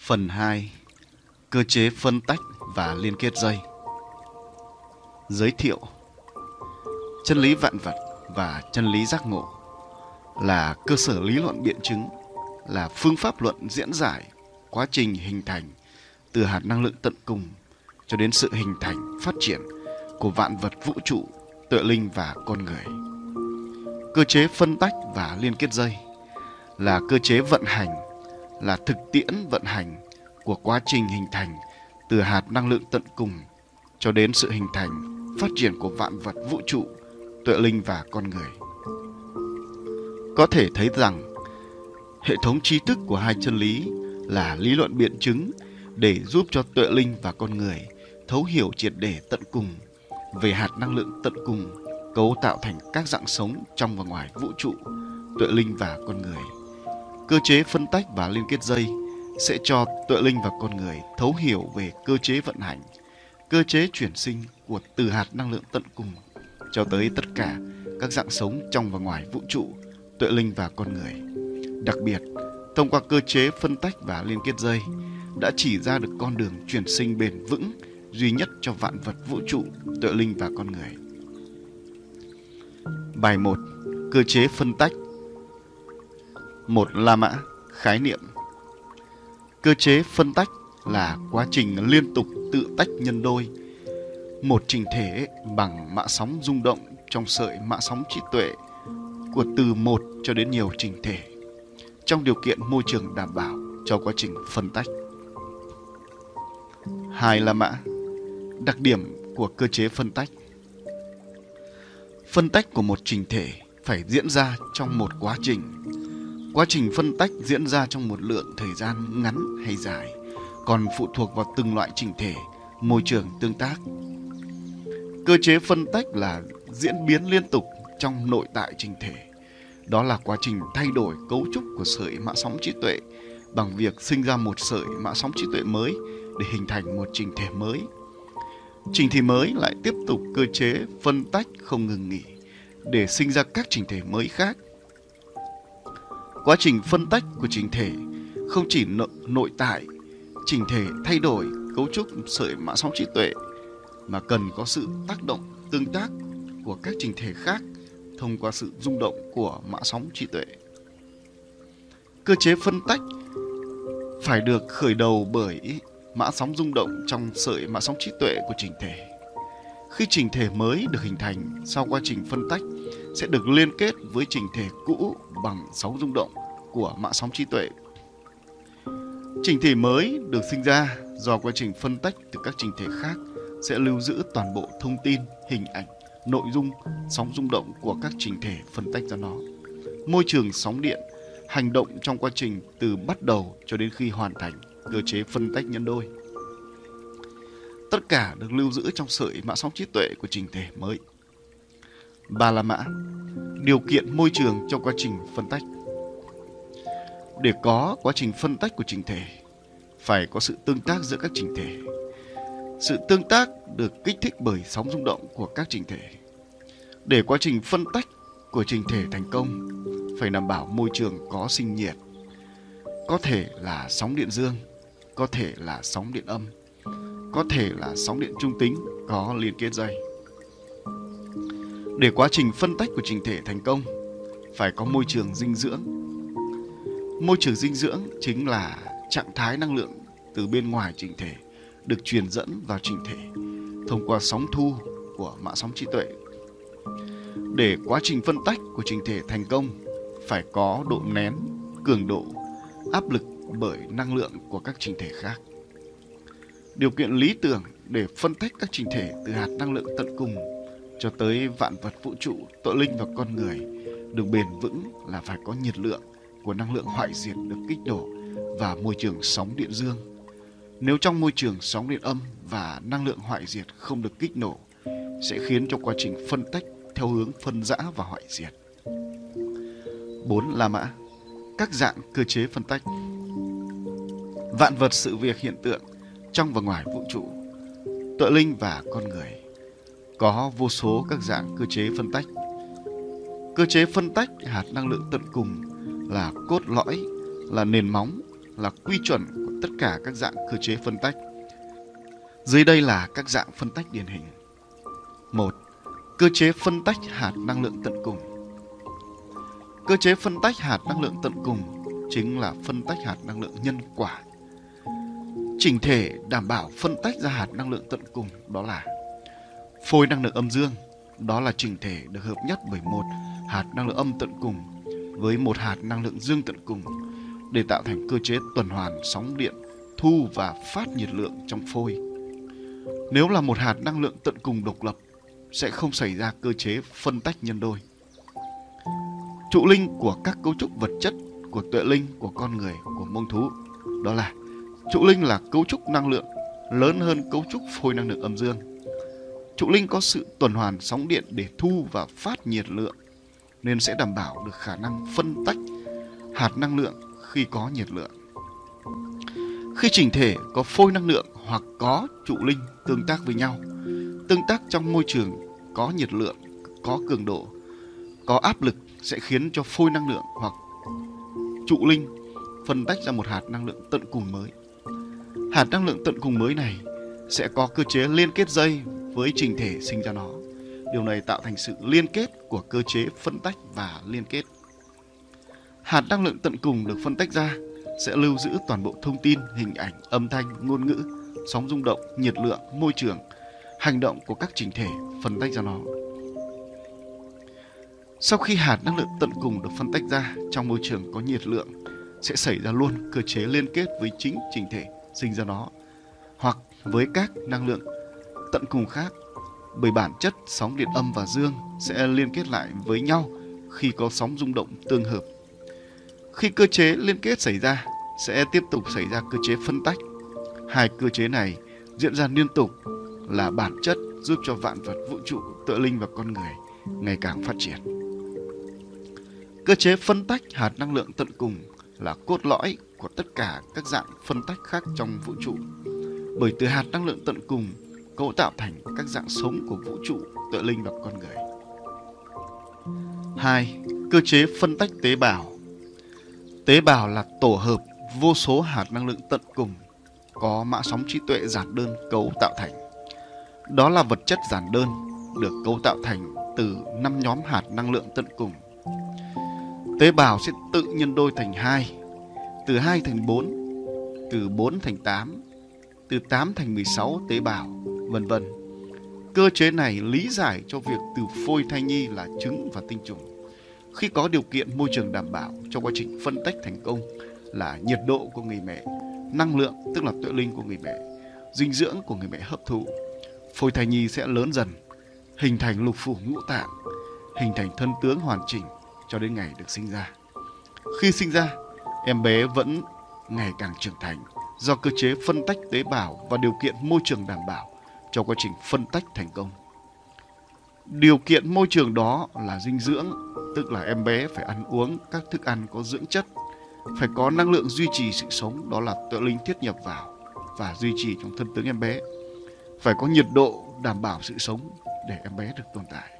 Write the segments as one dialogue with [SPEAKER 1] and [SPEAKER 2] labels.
[SPEAKER 1] Phần 2 Cơ chế phân tách và liên kết dây Giới thiệu Chân lý vạn vật và chân lý giác ngộ là cơ sở lý luận biện chứng, là phương pháp luận diễn giải quá trình hình thành từ hạt năng lượng tận cùng cho đến sự hình thành, phát triển của vạn vật vũ trụ, tự linh và con người. Cơ chế phân tách và liên kết dây là cơ chế vận hành là thực tiễn vận hành của quá trình hình thành từ hạt năng lượng tận cùng cho đến sự hình thành, phát triển của vạn vật vũ trụ, tuệ linh và con người. Có thể thấy rằng hệ thống tri thức của hai chân lý là lý luận biện chứng để giúp cho tuệ linh và con người thấu hiểu triệt để tận cùng về hạt năng lượng tận cùng cấu tạo thành các dạng sống trong và ngoài vũ trụ, tuệ linh và con người cơ chế phân tách và liên kết dây sẽ cho tuệ linh và con người thấu hiểu về cơ chế vận hành, cơ chế chuyển sinh của từ hạt năng lượng tận cùng cho tới tất cả các dạng sống trong và ngoài vũ trụ, tuệ linh và con người. Đặc biệt, thông qua cơ chế phân tách và liên kết dây đã chỉ ra được con đường chuyển sinh bền vững duy nhất cho vạn vật vũ trụ, tuệ linh và con người. Bài 1. Cơ chế phân tách một La Mã, khái niệm Cơ chế phân tách là quá trình liên tục tự tách nhân đôi một trình thể bằng mã sóng rung động trong sợi mã sóng trí tuệ của từ một cho đến nhiều trình thể trong điều kiện môi trường đảm bảo cho quá trình phân tách. Hai là mã đặc điểm của cơ chế phân tách. Phân tách của một trình thể phải diễn ra trong một quá trình Quá trình phân tách diễn ra trong một lượng thời gian ngắn hay dài, còn phụ thuộc vào từng loại trình thể, môi trường tương tác. Cơ chế phân tách là diễn biến liên tục trong nội tại trình thể. Đó là quá trình thay đổi cấu trúc của sợi mã sóng trí tuệ bằng việc sinh ra một sợi mã sóng trí tuệ mới để hình thành một trình thể mới. Trình thể mới lại tiếp tục cơ chế phân tách không ngừng nghỉ để sinh ra các trình thể mới khác Quá trình phân tách của trình thể không chỉ nội, nội tại, trình thể thay đổi cấu trúc sợi mã sóng trí tuệ mà cần có sự tác động tương tác của các trình thể khác thông qua sự rung động của mã sóng trí tuệ. Cơ chế phân tách phải được khởi đầu bởi mã sóng rung động trong sợi mã sóng trí tuệ của trình thể. Khi trình thể mới được hình thành sau quá trình phân tách sẽ được liên kết với trình thể cũ bằng sóng rung động của mạng sóng trí tuệ. Trình thể mới được sinh ra do quá trình phân tách từ các trình thể khác sẽ lưu giữ toàn bộ thông tin, hình ảnh, nội dung, sóng rung động của các trình thể phân tách ra nó. Môi trường sóng điện hành động trong quá trình từ bắt đầu cho đến khi hoàn thành cơ chế phân tách nhân đôi. Tất cả được lưu giữ trong sợi mã sóng trí tuệ của trình thể mới. Ba La mã, điều kiện môi trường trong quá trình phân tách. Để có quá trình phân tách của trình thể, phải có sự tương tác giữa các trình thể. Sự tương tác được kích thích bởi sóng rung động của các trình thể. Để quá trình phân tách của trình thể thành công, phải đảm bảo môi trường có sinh nhiệt. Có thể là sóng điện dương, có thể là sóng điện âm, có thể là sóng điện trung tính có liên kết dây. Để quá trình phân tách của trình thể thành công, phải có môi trường dinh dưỡng. Môi trường dinh dưỡng chính là trạng thái năng lượng từ bên ngoài trình thể được truyền dẫn vào trình thể thông qua sóng thu của mạng sóng trí tuệ. Để quá trình phân tách của trình thể thành công, phải có độ nén, cường độ, áp lực bởi năng lượng của các trình thể khác. Điều kiện lý tưởng để phân tách các trình thể từ hạt năng lượng tận cùng cho tới vạn vật vũ trụ, tội linh và con người được bền vững là phải có nhiệt lượng của năng lượng hoại diệt được kích nổ và môi trường sóng điện dương. Nếu trong môi trường sóng điện âm và năng lượng hoại diệt không được kích nổ sẽ khiến cho quá trình phân tách theo hướng phân rã và hoại diệt. 4. La mã Các dạng cơ chế phân tách Vạn vật sự việc hiện tượng trong và ngoài vũ trụ, tội linh và con người có vô số các dạng cơ chế phân tách. Cơ chế phân tách hạt năng lượng tận cùng là cốt lõi, là nền móng, là quy chuẩn của tất cả các dạng cơ chế phân tách. Dưới đây là các dạng phân tách điển hình. 1. Cơ chế phân tách hạt năng lượng tận cùng. Cơ chế phân tách hạt năng lượng tận cùng chính là phân tách hạt năng lượng nhân quả. Chỉnh thể đảm bảo phân tách ra hạt năng lượng tận cùng đó là phôi năng lượng âm dương, đó là chỉnh thể được hợp nhất bởi một hạt năng lượng âm tận cùng với một hạt năng lượng dương tận cùng để tạo thành cơ chế tuần hoàn sóng điện thu và phát nhiệt lượng trong phôi. Nếu là một hạt năng lượng tận cùng độc lập sẽ không xảy ra cơ chế phân tách nhân đôi. Trụ linh của các cấu trúc vật chất của tuệ linh của con người của mông thú đó là trụ linh là cấu trúc năng lượng lớn hơn cấu trúc phôi năng lượng âm dương. Trụ linh có sự tuần hoàn sóng điện để thu và phát nhiệt lượng nên sẽ đảm bảo được khả năng phân tách hạt năng lượng khi có nhiệt lượng. Khi chỉnh thể có phôi năng lượng hoặc có trụ linh tương tác với nhau, tương tác trong môi trường có nhiệt lượng, có cường độ, có áp lực sẽ khiến cho phôi năng lượng hoặc trụ linh phân tách ra một hạt năng lượng tận cùng mới. Hạt năng lượng tận cùng mới này sẽ có cơ chế liên kết dây với trình thể sinh ra nó. Điều này tạo thành sự liên kết của cơ chế phân tách và liên kết. Hạt năng lượng tận cùng được phân tách ra sẽ lưu giữ toàn bộ thông tin, hình ảnh, âm thanh, ngôn ngữ, sóng rung động, nhiệt lượng, môi trường, hành động của các trình thể phân tách ra nó. Sau khi hạt năng lượng tận cùng được phân tách ra trong môi trường có nhiệt lượng sẽ xảy ra luôn cơ chế liên kết với chính trình thể sinh ra nó hoặc với các năng lượng tận cùng khác bởi bản chất sóng điện âm và dương sẽ liên kết lại với nhau khi có sóng rung động tương hợp. Khi cơ chế liên kết xảy ra sẽ tiếp tục xảy ra cơ chế phân tách. Hai cơ chế này diễn ra liên tục là bản chất giúp cho vạn vật vũ trụ, tự linh và con người ngày càng phát triển. Cơ chế phân tách hạt năng lượng tận cùng là cốt lõi của tất cả các dạng phân tách khác trong vũ trụ. Bởi từ hạt năng lượng tận cùng cấu tạo thành các dạng sống của vũ trụ, tự linh và con người. 2. Cơ chế phân tách tế bào Tế bào là tổ hợp vô số hạt năng lượng tận cùng có mã sóng trí tuệ giản đơn cấu tạo thành. Đó là vật chất giản đơn được cấu tạo thành từ 5 nhóm hạt năng lượng tận cùng. Tế bào sẽ tự nhân đôi thành 2, từ 2 thành 4, từ 4 thành 8, từ 8 thành 16 tế bào, vân vân. Cơ chế này lý giải cho việc từ phôi thai nhi là trứng và tinh trùng. Khi có điều kiện môi trường đảm bảo cho quá trình phân tách thành công là nhiệt độ của người mẹ, năng lượng tức là tuệ linh của người mẹ, dinh dưỡng của người mẹ hấp thụ, phôi thai nhi sẽ lớn dần, hình thành lục phủ ngũ tạng, hình thành thân tướng hoàn chỉnh cho đến ngày được sinh ra. Khi sinh ra, em bé vẫn ngày càng trưởng thành do cơ chế phân tách tế bào và điều kiện môi trường đảm bảo cho quá trình phân tách thành công. Điều kiện môi trường đó là dinh dưỡng, tức là em bé phải ăn uống các thức ăn có dưỡng chất, phải có năng lượng duy trì sự sống, đó là tự linh thiết nhập vào và duy trì trong thân tướng em bé. Phải có nhiệt độ đảm bảo sự sống để em bé được tồn tại.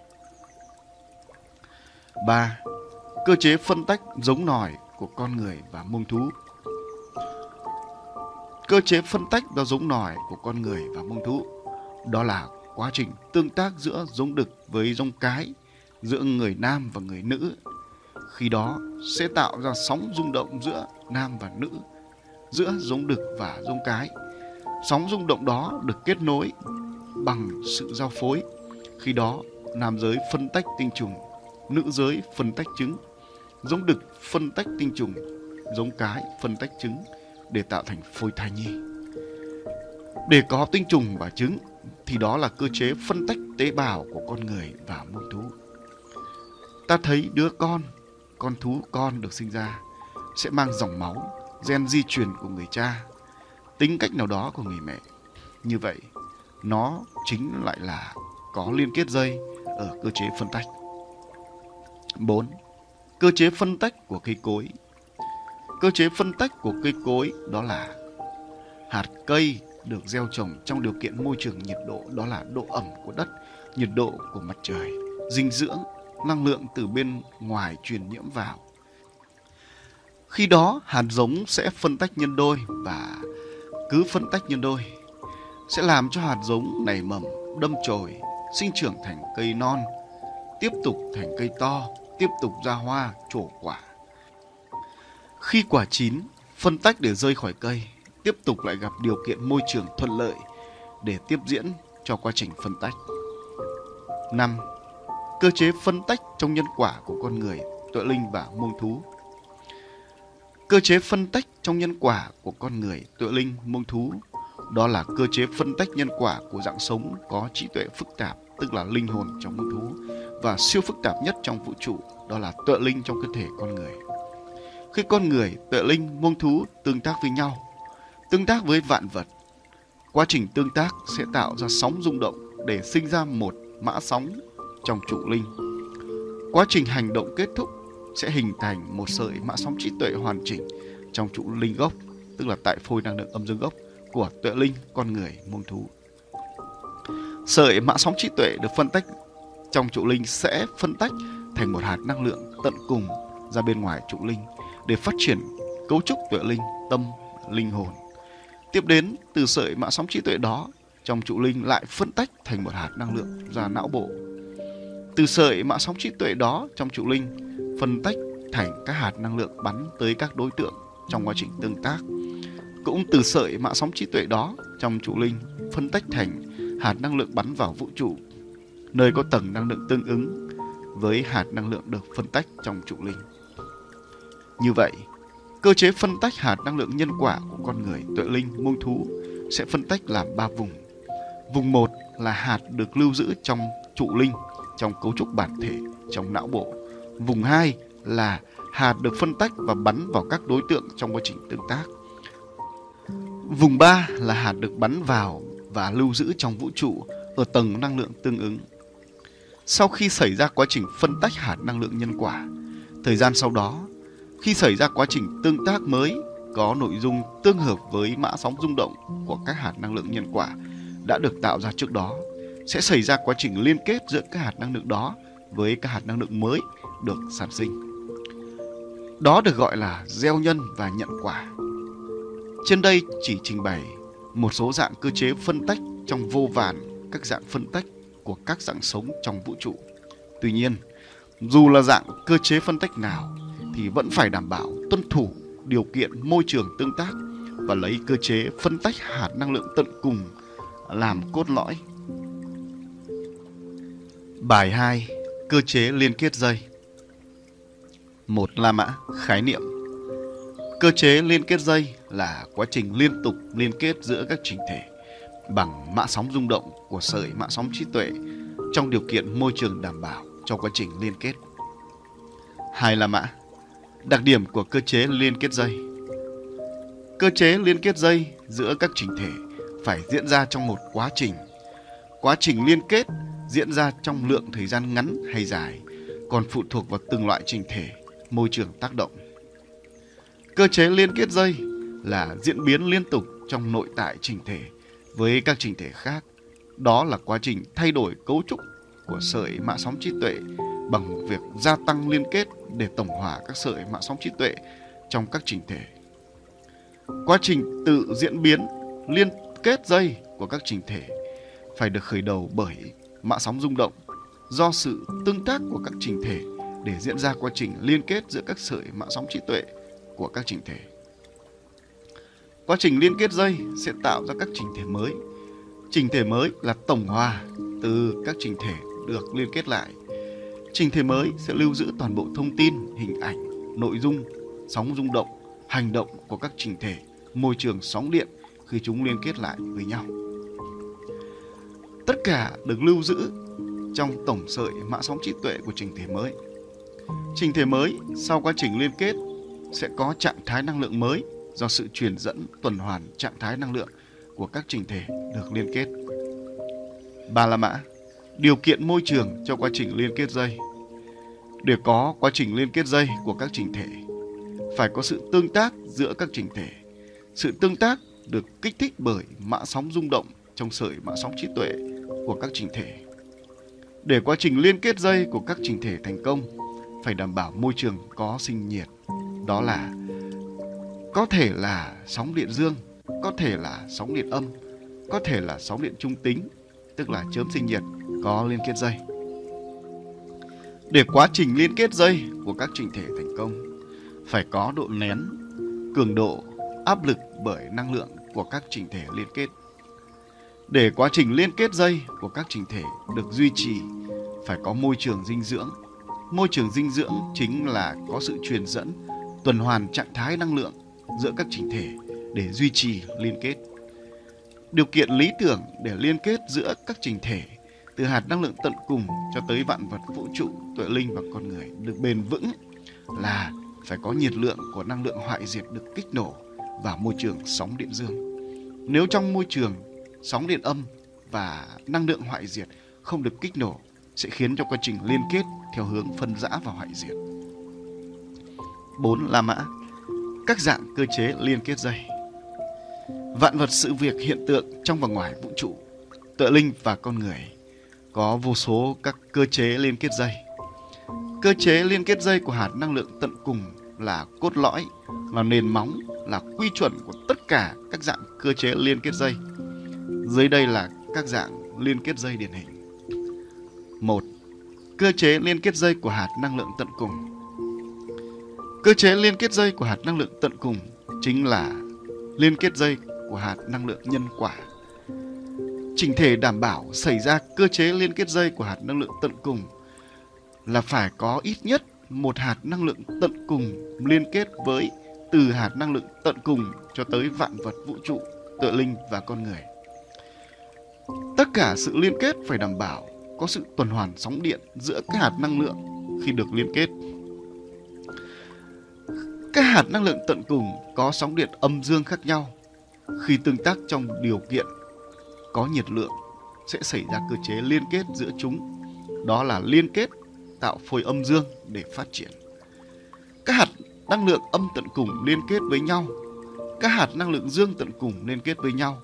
[SPEAKER 1] 3. Cơ chế phân tách giống nòi của con người và mông thú cơ chế phân tách và giống nòi của con người và mông thú đó là quá trình tương tác giữa giống đực với giống cái, giữa người nam và người nữ. Khi đó sẽ tạo ra sóng rung động giữa nam và nữ, giữa giống đực và giống cái. Sóng rung động đó được kết nối bằng sự giao phối. Khi đó, nam giới phân tách tinh trùng, nữ giới phân tách trứng. Giống đực phân tách tinh trùng, giống cái phân tách trứng để tạo thành phôi thai nhi. Để có tinh trùng và trứng thì đó là cơ chế phân tách tế bào của con người và muôn thú. Ta thấy đứa con, con thú con được sinh ra sẽ mang dòng máu, gen di truyền của người cha, tính cách nào đó của người mẹ. Như vậy, nó chính lại là có liên kết dây ở cơ chế phân tách. 4. Cơ chế phân tách của cây cối Cơ chế phân tách của cây cối đó là hạt cây được gieo trồng trong điều kiện môi trường nhiệt độ đó là độ ẩm của đất, nhiệt độ của mặt trời, dinh dưỡng, năng lượng từ bên ngoài truyền nhiễm vào. Khi đó hạt giống sẽ phân tách nhân đôi và cứ phân tách nhân đôi sẽ làm cho hạt giống nảy mầm, đâm chồi, sinh trưởng thành cây non, tiếp tục thành cây to, tiếp tục ra hoa, trổ quả. Khi quả chín, phân tách để rơi khỏi cây, tiếp tục lại gặp điều kiện môi trường thuận lợi để tiếp diễn cho quá trình phân tách. 5. Cơ chế phân tách trong nhân quả của con người, tuệ linh và môn thú. Cơ chế phân tách trong nhân quả của con người, tuệ linh, môn thú đó là cơ chế phân tách nhân quả của dạng sống có trí tuệ phức tạp, tức là linh hồn trong môn thú và siêu phức tạp nhất trong vũ trụ, đó là tuệ linh trong cơ thể con người. Khi con người, tuệ linh, môn thú tương tác với nhau, tương tác với vạn vật, quá trình tương tác sẽ tạo ra sóng rung động để sinh ra một mã sóng trong trụ linh. Quá trình hành động kết thúc sẽ hình thành một sợi mã sóng trí tuệ hoàn chỉnh trong trụ linh gốc, tức là tại phôi năng lượng âm dương gốc của tuệ linh, con người, môn thú. Sợi mã sóng trí tuệ được phân tách trong trụ linh sẽ phân tách thành một hạt năng lượng tận cùng ra bên ngoài trụ linh để phát triển cấu trúc tuệ linh, tâm, linh hồn. Tiếp đến, từ sợi mã sóng trí tuệ đó, trong trụ linh lại phân tách thành một hạt năng lượng ra não bộ. Từ sợi mã sóng trí tuệ đó trong trụ linh phân tách thành các hạt năng lượng bắn tới các đối tượng trong quá trình tương tác cũng từ sợi mạng sóng trí tuệ đó trong trụ linh phân tách thành hạt năng lượng bắn vào vũ trụ, nơi có tầng năng lượng tương ứng với hạt năng lượng được phân tách trong trụ linh. Như vậy, cơ chế phân tách hạt năng lượng nhân quả của con người, tuệ linh, môn thú sẽ phân tách làm ba vùng. Vùng 1 là hạt được lưu giữ trong trụ linh, trong cấu trúc bản thể, trong não bộ. Vùng 2 là hạt được phân tách và bắn vào các đối tượng trong quá trình tương tác. Vùng 3 là hạt được bắn vào và lưu giữ trong vũ trụ ở tầng năng lượng tương ứng. Sau khi xảy ra quá trình phân tách hạt năng lượng nhân quả, thời gian sau đó, khi xảy ra quá trình tương tác mới có nội dung tương hợp với mã sóng rung động của các hạt năng lượng nhân quả đã được tạo ra trước đó, sẽ xảy ra quá trình liên kết giữa các hạt năng lượng đó với các hạt năng lượng mới được sản sinh. Đó được gọi là gieo nhân và nhận quả. Trên đây chỉ trình bày một số dạng cơ chế phân tách trong vô vàn các dạng phân tách của các dạng sống trong vũ trụ. Tuy nhiên, dù là dạng cơ chế phân tách nào thì vẫn phải đảm bảo tuân thủ điều kiện môi trường tương tác và lấy cơ chế phân tách hạt năng lượng tận cùng làm cốt lõi. Bài 2. Cơ chế liên kết dây một La Mã Khái niệm Cơ chế liên kết dây là quá trình liên tục liên kết giữa các trình thể bằng mã sóng rung động của sợi mã sóng trí tuệ trong điều kiện môi trường đảm bảo cho quá trình liên kết. Hai là mã. Đặc điểm của cơ chế liên kết dây. Cơ chế liên kết dây giữa các trình thể phải diễn ra trong một quá trình. Quá trình liên kết diễn ra trong lượng thời gian ngắn hay dài, còn phụ thuộc vào từng loại trình thể, môi trường tác động. Cơ chế liên kết dây là diễn biến liên tục trong nội tại trình thể với các trình thể khác. Đó là quá trình thay đổi cấu trúc của sợi mã sóng trí tuệ bằng việc gia tăng liên kết để tổng hòa các sợi mạng sóng trí tuệ trong các trình thể. Quá trình tự diễn biến, liên kết dây của các trình thể phải được khởi đầu bởi mạng sóng rung động do sự tương tác của các trình thể để diễn ra quá trình liên kết giữa các sợi mạng sóng trí tuệ của các trình thể. Quá trình liên kết dây sẽ tạo ra các trình thể mới. Trình thể mới là tổng hòa từ các trình thể được liên kết lại. Trình thể mới sẽ lưu giữ toàn bộ thông tin, hình ảnh, nội dung, sóng rung động, hành động của các trình thể, môi trường sóng điện khi chúng liên kết lại với nhau. Tất cả được lưu giữ trong tổng sợi mã sóng trí tuệ của trình thể mới. Trình thể mới sau quá trình liên kết sẽ có trạng thái năng lượng mới do sự truyền dẫn tuần hoàn trạng thái năng lượng của các trình thể được liên kết. Ba la mã, điều kiện môi trường cho quá trình liên kết dây. Để có quá trình liên kết dây của các trình thể, phải có sự tương tác giữa các trình thể. Sự tương tác được kích thích bởi mã sóng rung động trong sợi mã sóng trí tuệ của các trình thể. Để quá trình liên kết dây của các trình thể thành công, phải đảm bảo môi trường có sinh nhiệt đó là có thể là sóng điện dương có thể là sóng điện âm, có thể là sóng điện trung tính, tức là chớm sinh nhiệt có liên kết dây. Để quá trình liên kết dây của các trình thể thành công, phải có độ nén, cường độ, áp lực bởi năng lượng của các trình thể liên kết. Để quá trình liên kết dây của các trình thể được duy trì, phải có môi trường dinh dưỡng. Môi trường dinh dưỡng chính là có sự truyền dẫn, tuần hoàn trạng thái năng lượng giữa các trình thể để duy trì liên kết. Điều kiện lý tưởng để liên kết giữa các trình thể từ hạt năng lượng tận cùng cho tới vạn vật vũ trụ, tuệ linh và con người được bền vững là phải có nhiệt lượng của năng lượng hoại diệt được kích nổ và môi trường sóng điện dương. Nếu trong môi trường sóng điện âm và năng lượng hoại diệt không được kích nổ sẽ khiến cho quá trình liên kết theo hướng phân rã và hoại diệt. 4. La mã Các dạng cơ chế liên kết dây Vạn vật sự việc hiện tượng trong và ngoài vũ trụ, tựa linh và con người có vô số các cơ chế liên kết dây. Cơ chế liên kết dây của hạt năng lượng tận cùng là cốt lõi, là nền móng, là quy chuẩn của tất cả các dạng cơ chế liên kết dây. Dưới đây là các dạng liên kết dây điển hình. một Cơ chế liên kết dây của hạt năng lượng tận cùng. Cơ chế liên kết dây của hạt năng lượng tận cùng chính là liên kết dây của hạt năng lượng nhân quả. Trình thể đảm bảo xảy ra cơ chế liên kết dây của hạt năng lượng tận cùng là phải có ít nhất một hạt năng lượng tận cùng liên kết với từ hạt năng lượng tận cùng cho tới vạn vật vũ trụ, tự linh và con người. Tất cả sự liên kết phải đảm bảo có sự tuần hoàn sóng điện giữa các hạt năng lượng khi được liên kết. Các hạt năng lượng tận cùng có sóng điện âm dương khác nhau. Khi tương tác trong điều kiện có nhiệt lượng sẽ xảy ra cơ chế liên kết giữa chúng. Đó là liên kết tạo phôi âm dương để phát triển. Các hạt năng lượng âm tận cùng liên kết với nhau. Các hạt năng lượng dương tận cùng liên kết với nhau.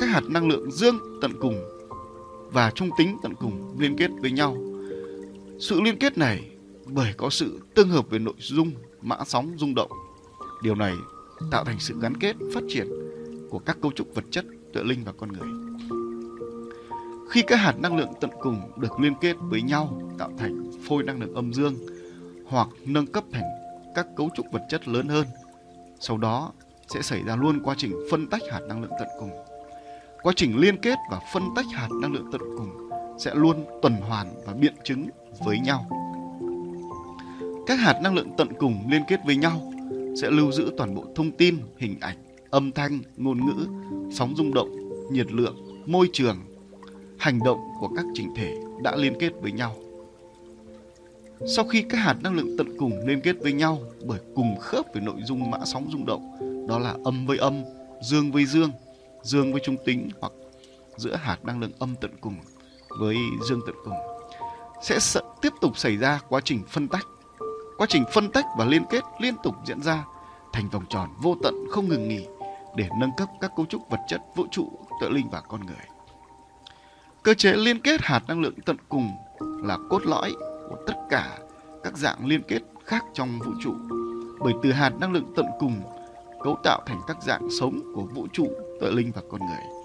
[SPEAKER 1] Các hạt năng lượng dương tận cùng và trung tính tận cùng liên kết với nhau. Sự liên kết này bởi có sự tương hợp về nội dung, mã sóng rung động. Điều này tạo thành sự gắn kết phát triển của các cấu trúc vật chất, tựa linh và con người. Khi các hạt năng lượng tận cùng được liên kết với nhau tạo thành phôi năng lượng âm dương hoặc nâng cấp thành các cấu trúc vật chất lớn hơn, sau đó sẽ xảy ra luôn quá trình phân tách hạt năng lượng tận cùng. Quá trình liên kết và phân tách hạt năng lượng tận cùng sẽ luôn tuần hoàn và biện chứng với nhau. Các hạt năng lượng tận cùng liên kết với nhau sẽ lưu giữ toàn bộ thông tin, hình ảnh, âm thanh, ngôn ngữ, sóng rung động, nhiệt lượng, môi trường, hành động của các trình thể đã liên kết với nhau. Sau khi các hạt năng lượng tận cùng liên kết với nhau bởi cùng khớp về nội dung mã sóng rung động, đó là âm với âm, dương với dương, dương với trung tính hoặc giữa hạt năng lượng âm tận cùng với dương tận cùng sẽ tiếp tục xảy ra quá trình phân tách. Quá trình phân tách và liên kết liên tục diễn ra thành vòng tròn vô tận không ngừng nghỉ để nâng cấp các cấu trúc vật chất vũ trụ, tự linh và con người. Cơ chế liên kết hạt năng lượng tận cùng là cốt lõi của tất cả các dạng liên kết khác trong vũ trụ. Bởi từ hạt năng lượng tận cùng cấu tạo thành các dạng sống của vũ trụ, tự linh và con người.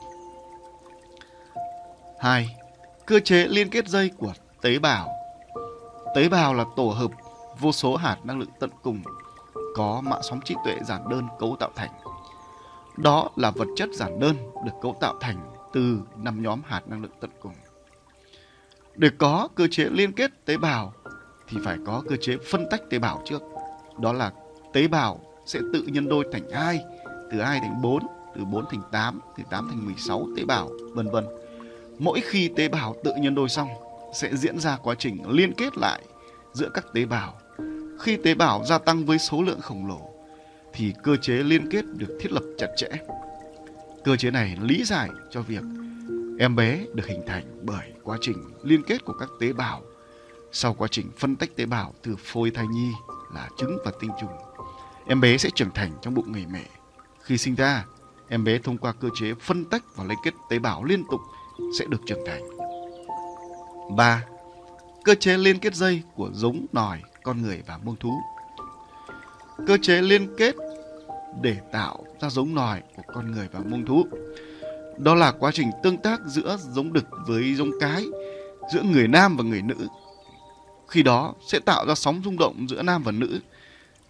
[SPEAKER 1] 2. Cơ chế liên kết dây của tế bào Tế bào là tổ hợp vô số hạt năng lượng tận cùng có mã sóng trí tuệ giản đơn cấu tạo thành. Đó là vật chất giản đơn được cấu tạo thành từ năm nhóm hạt năng lượng tận cùng. Để có cơ chế liên kết tế bào thì phải có cơ chế phân tách tế bào trước. Đó là tế bào sẽ tự nhân đôi thành 2, từ 2 thành 4, từ 4 thành 8, từ 8 thành 16 tế bào, vân vân. Mỗi khi tế bào tự nhân đôi xong sẽ diễn ra quá trình liên kết lại giữa các tế bào. Khi tế bào gia tăng với số lượng khổng lồ thì cơ chế liên kết được thiết lập chặt chẽ. Cơ chế này lý giải cho việc em bé được hình thành bởi quá trình liên kết của các tế bào sau quá trình phân tách tế bào từ phôi thai nhi là trứng và tinh trùng. Em bé sẽ trưởng thành trong bụng người mẹ. Khi sinh ra, em bé thông qua cơ chế phân tách và liên kết tế bào liên tục sẽ được trưởng thành. 3. Cơ chế liên kết dây của giống nòi, con người và muông thú. Cơ chế liên kết để tạo ra giống nòi của con người và muông thú. Đó là quá trình tương tác giữa giống đực với giống cái, giữa người nam và người nữ. Khi đó sẽ tạo ra sóng rung động giữa nam và nữ,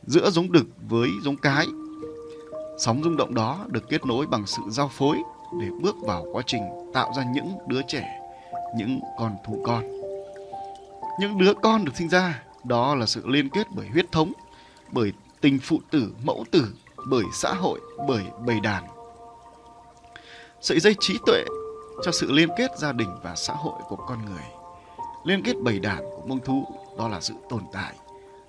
[SPEAKER 1] giữa giống đực với giống cái. Sóng rung động đó được kết nối bằng sự giao phối để bước vào quá trình tạo ra những đứa trẻ, những con thú con. Những đứa con được sinh ra đó là sự liên kết bởi huyết thống, bởi tình phụ tử, mẫu tử, bởi xã hội, bởi bầy đàn. Sợi dây trí tuệ cho sự liên kết gia đình và xã hội của con người. Liên kết bầy đàn của mông thú đó là sự tồn tại,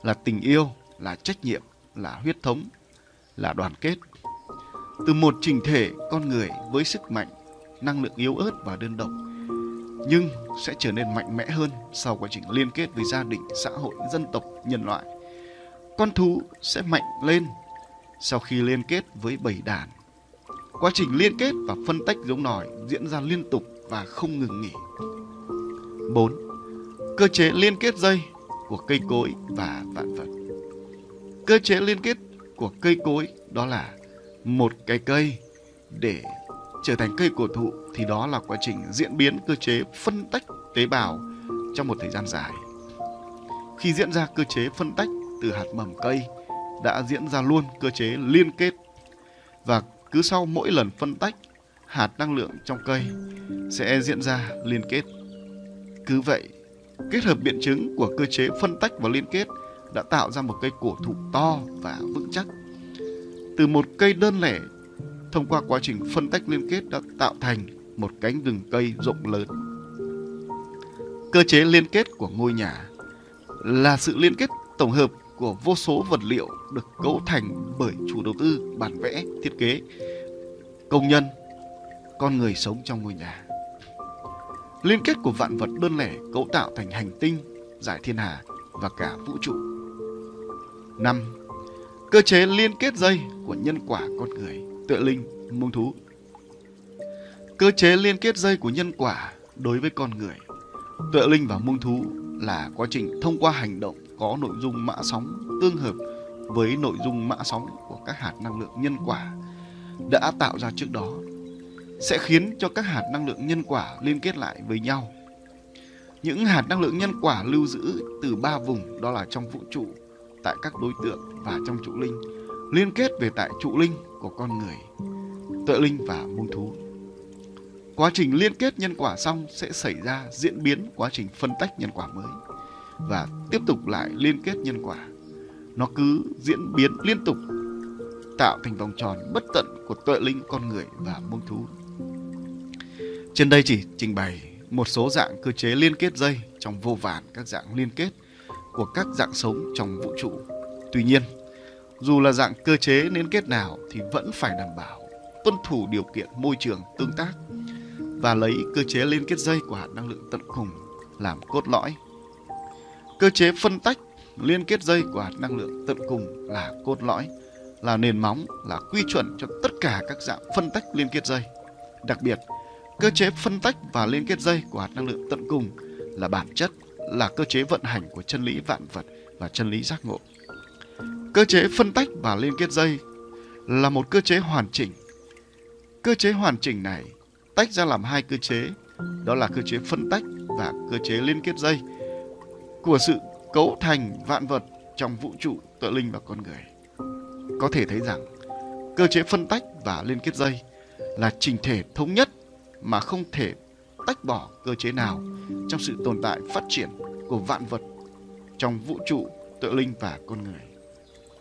[SPEAKER 1] là tình yêu, là trách nhiệm, là huyết thống, là đoàn kết. Từ một trình thể con người với sức mạnh, năng lượng yếu ớt và đơn độc, nhưng sẽ trở nên mạnh mẽ hơn sau quá trình liên kết với gia đình, xã hội, dân tộc, nhân loại. Con thú sẽ mạnh lên sau khi liên kết với bầy đàn. Quá trình liên kết và phân tách giống nòi diễn ra liên tục và không ngừng nghỉ. 4. Cơ chế liên kết dây của cây cối và vạn vật. Cơ chế liên kết của cây cối đó là một cái cây để trở thành cây cổ thụ, thì đó là quá trình diễn biến cơ chế phân tách tế bào trong một thời gian dài. Khi diễn ra cơ chế phân tách từ hạt mầm cây đã diễn ra luôn cơ chế liên kết và cứ sau mỗi lần phân tách hạt năng lượng trong cây sẽ diễn ra liên kết. Cứ vậy, kết hợp biện chứng của cơ chế phân tách và liên kết đã tạo ra một cây cổ thụ to và vững chắc. Từ một cây đơn lẻ thông qua quá trình phân tách liên kết đã tạo thành một cánh rừng cây rộng lớn. Cơ chế liên kết của ngôi nhà là sự liên kết tổng hợp của vô số vật liệu được cấu thành bởi chủ đầu tư, bản vẽ, thiết kế, công nhân, con người sống trong ngôi nhà. Liên kết của vạn vật đơn lẻ cấu tạo thành hành tinh, giải thiên hà và cả vũ trụ. 5. Cơ chế liên kết dây của nhân quả con người tựa linh, mông thú. Cơ chế liên kết dây của nhân quả đối với con người, tựa linh và mông thú là quá trình thông qua hành động có nội dung mã sóng tương hợp với nội dung mã sóng của các hạt năng lượng nhân quả đã tạo ra trước đó sẽ khiến cho các hạt năng lượng nhân quả liên kết lại với nhau. Những hạt năng lượng nhân quả lưu giữ từ ba vùng đó là trong vũ trụ, tại các đối tượng và trong trụ linh liên kết về tại trụ linh của con người, tuệ linh và môn thú. Quá trình liên kết nhân quả xong sẽ xảy ra diễn biến quá trình phân tách nhân quả mới và tiếp tục lại liên kết nhân quả. Nó cứ diễn biến liên tục tạo thành vòng tròn bất tận của tuệ linh con người và muông thú. Trên đây chỉ trình bày một số dạng cơ chế liên kết dây trong vô vàn các dạng liên kết của các dạng sống trong vũ trụ. Tuy nhiên, dù là dạng cơ chế liên kết nào thì vẫn phải đảm bảo tuân thủ điều kiện môi trường tương tác và lấy cơ chế liên kết dây của hạt năng lượng tận cùng làm cốt lõi. Cơ chế phân tách liên kết dây của hạt năng lượng tận cùng là cốt lõi, là nền móng, là quy chuẩn cho tất cả các dạng phân tách liên kết dây. Đặc biệt, cơ chế phân tách và liên kết dây của hạt năng lượng tận cùng là bản chất, là cơ chế vận hành của chân lý vạn vật và chân lý giác ngộ. Cơ chế phân tách và liên kết dây là một cơ chế hoàn chỉnh. Cơ chế hoàn chỉnh này tách ra làm hai cơ chế, đó là cơ chế phân tách và cơ chế liên kết dây của sự cấu thành vạn vật trong vũ trụ tự linh và con người. Có thể thấy rằng, cơ chế phân tách và liên kết dây là trình thể thống nhất mà không thể tách bỏ cơ chế nào trong sự tồn tại phát triển của vạn vật trong vũ trụ tự linh và con người.